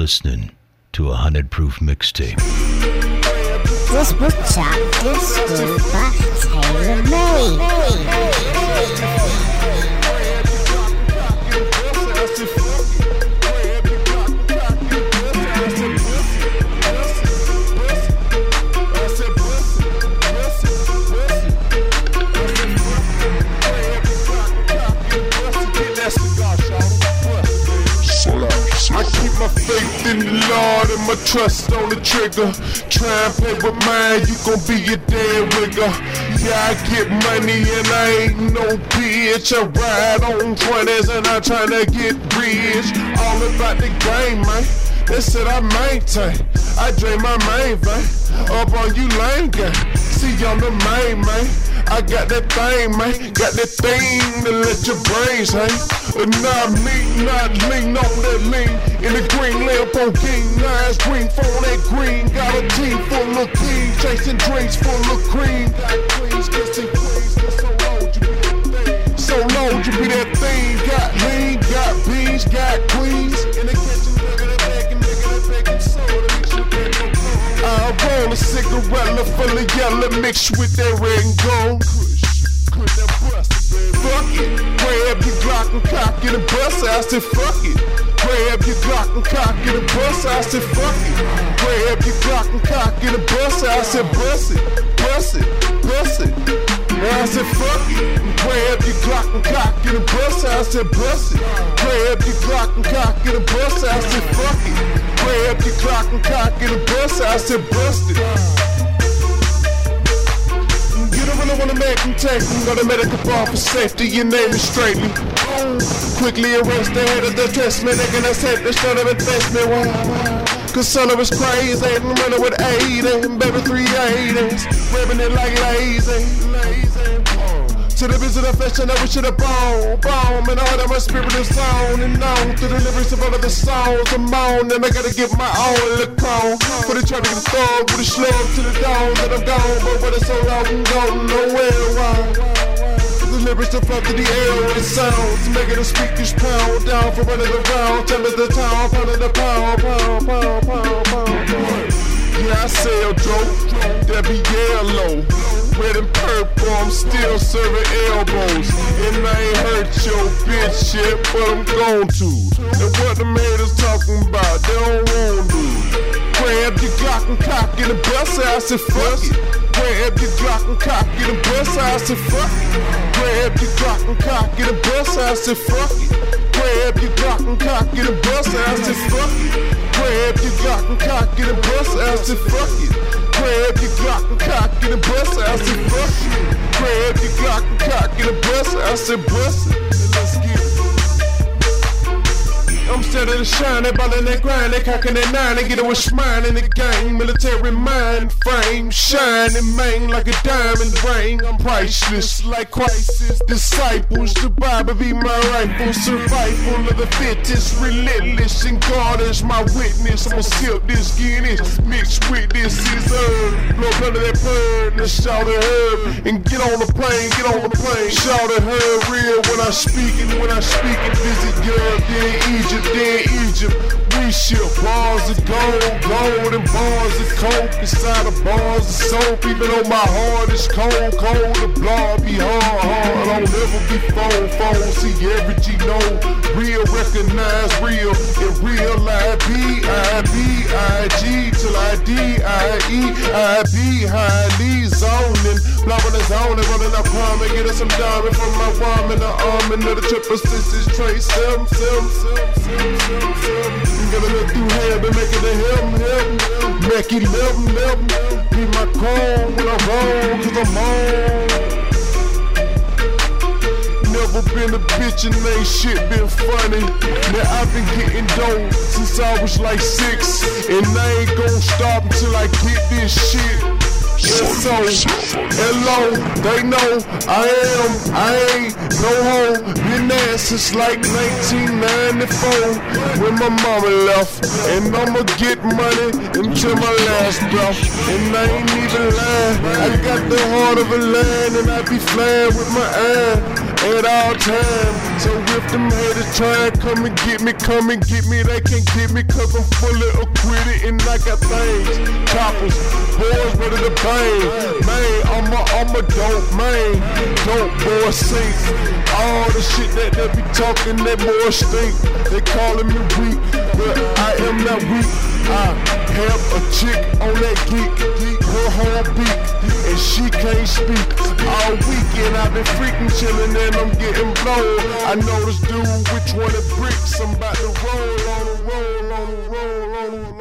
listening to a 100 proof mixtape. This book chap is still by My trust on the trigger. Try and play with mine, you gon' be a dead rigger. Yeah, I get money and I ain't no bitch. I ride on 20s and I'm tryna get rich. All about the game, man. That's it I maintain. I drain my main vein. Up on you lame gang. See, I'm the main man. I got that thing, man. Got that thing to let your brains hang. And not me, not lean on that lean. In the green lamp on king, nice green phone that green. Got a team full of kings, chasing drinks full of cream. Got queens, kissing queens, so low you be that thing. So low you be that thing. Roll a cigarette full of yellow mixed with that red and gold. Fuck it, grab your Glock and cock in and bus. I said fuck it. Grab your Glock and cock in and bus. I said fuck it. Grab your Glock and cock it and bust. I said bust it, bust it, bust it. I said fuck it. Grab your Glock and cock it and bust. I said bust it. Grab your Glock and cock it and bust. it. I said fuck it. Grab your Glock and cock it and bust. it. I said bust it. You don't really wanna make them take them. Go to medical bar for safety, your name is straightly. Quickly erase the head of the test man, nigga, that's it, the start of investment. Why? Cause son of us crazy, and running with 80, and baby 380s, ripping it like lazy, lazy. To the visit of flesh, I know we should have bone, bone, and all that my spirit is on and on. Through the lyrics of all of the songs, I'm on, and I gotta get my own look on. For the traffic is thug, with a slug to the dawn, that I'm gone, but when it's so long, I'm going nowhere. The lyrics to flood to the air the sounds, making the speakers pound down for running around, telling the town, pounding the pound, pound, pound, pound, pound, pound. Yeah, I sell dope, that be yellow. Red and purple, I'm still serving elbows. And I ain't hurt your bitch yet, but I'm going to. And what them haters talking about, they don't want to. Grab your Glock and cock it and bus I said fuck it. Grab your Glock and cock it and bus I said fuck it. Grab your Glock and cock it and bus I said fuck it. Grab your Glock and cock it and bust I said fuck it. Grab your Glock and cock it and bust I said fuck it. Grab your Glock and cock it and bust I said fuck it. Grab your Glock and cock it and bust I said bust it. Steady to shine, they ballin' that grind, they cockin' that nine, they get it smile in the game. Military mind frame, shining main like a diamond ring. I'm priceless like crisis. Disciples, the Bible be my rifle. Survival of the fittest, relentless, and God is my witness. I'ma sip this Guinness, mixed with this is herb. Blow of that burn, and shout at herb. And get on the plane, get on the plane. Shout at her real when I speak and when I speak and visit Europe, then Egypt, then Egypt. We ship bars of gold, gold and bars of coke inside of bars of soap. Even though my heart is cold, cold, the blood. Be phone, phone. See every G know, real recognize real, in real life. B I B I G till I D I E I B highly zoning, blowing the zone and running up palm and getting some diamond from my woman, the arm and the triple sixes, trace seven, seven, seven, seven, seven, seven. Gonna look through hell, been making the him, him, make it live, live. Be my call when I roll, cause I'm on. Never been a bitch and ain't shit been funny. Now I've been getting dough since I was like six. And I ain't gon' stop until I get this shit. So, hello, they know I am, I ain't no hoe. Been there since like 1994 when my mama left. And I'ma get money until my last breath. And I ain't even lying, I got the heart of a lion and I be flying with my eye. At all times. So if them haters try and come and get me, come and get me, they can't get me cause I'm fully acquitted and I got things. Choppers, boys ready to bang. Man, I'm a, I'm a dope man. Dope boy sink. All the shit that they be talking, that boy stink. They calling me weak, but I am not weak. I have a chick on that geek, her whole beak, and she can't speak. All weekend I've been freaking chillin' and I'm getting blown. I know this dude which one it bricks. I'm about to roll on roll on roll on roll.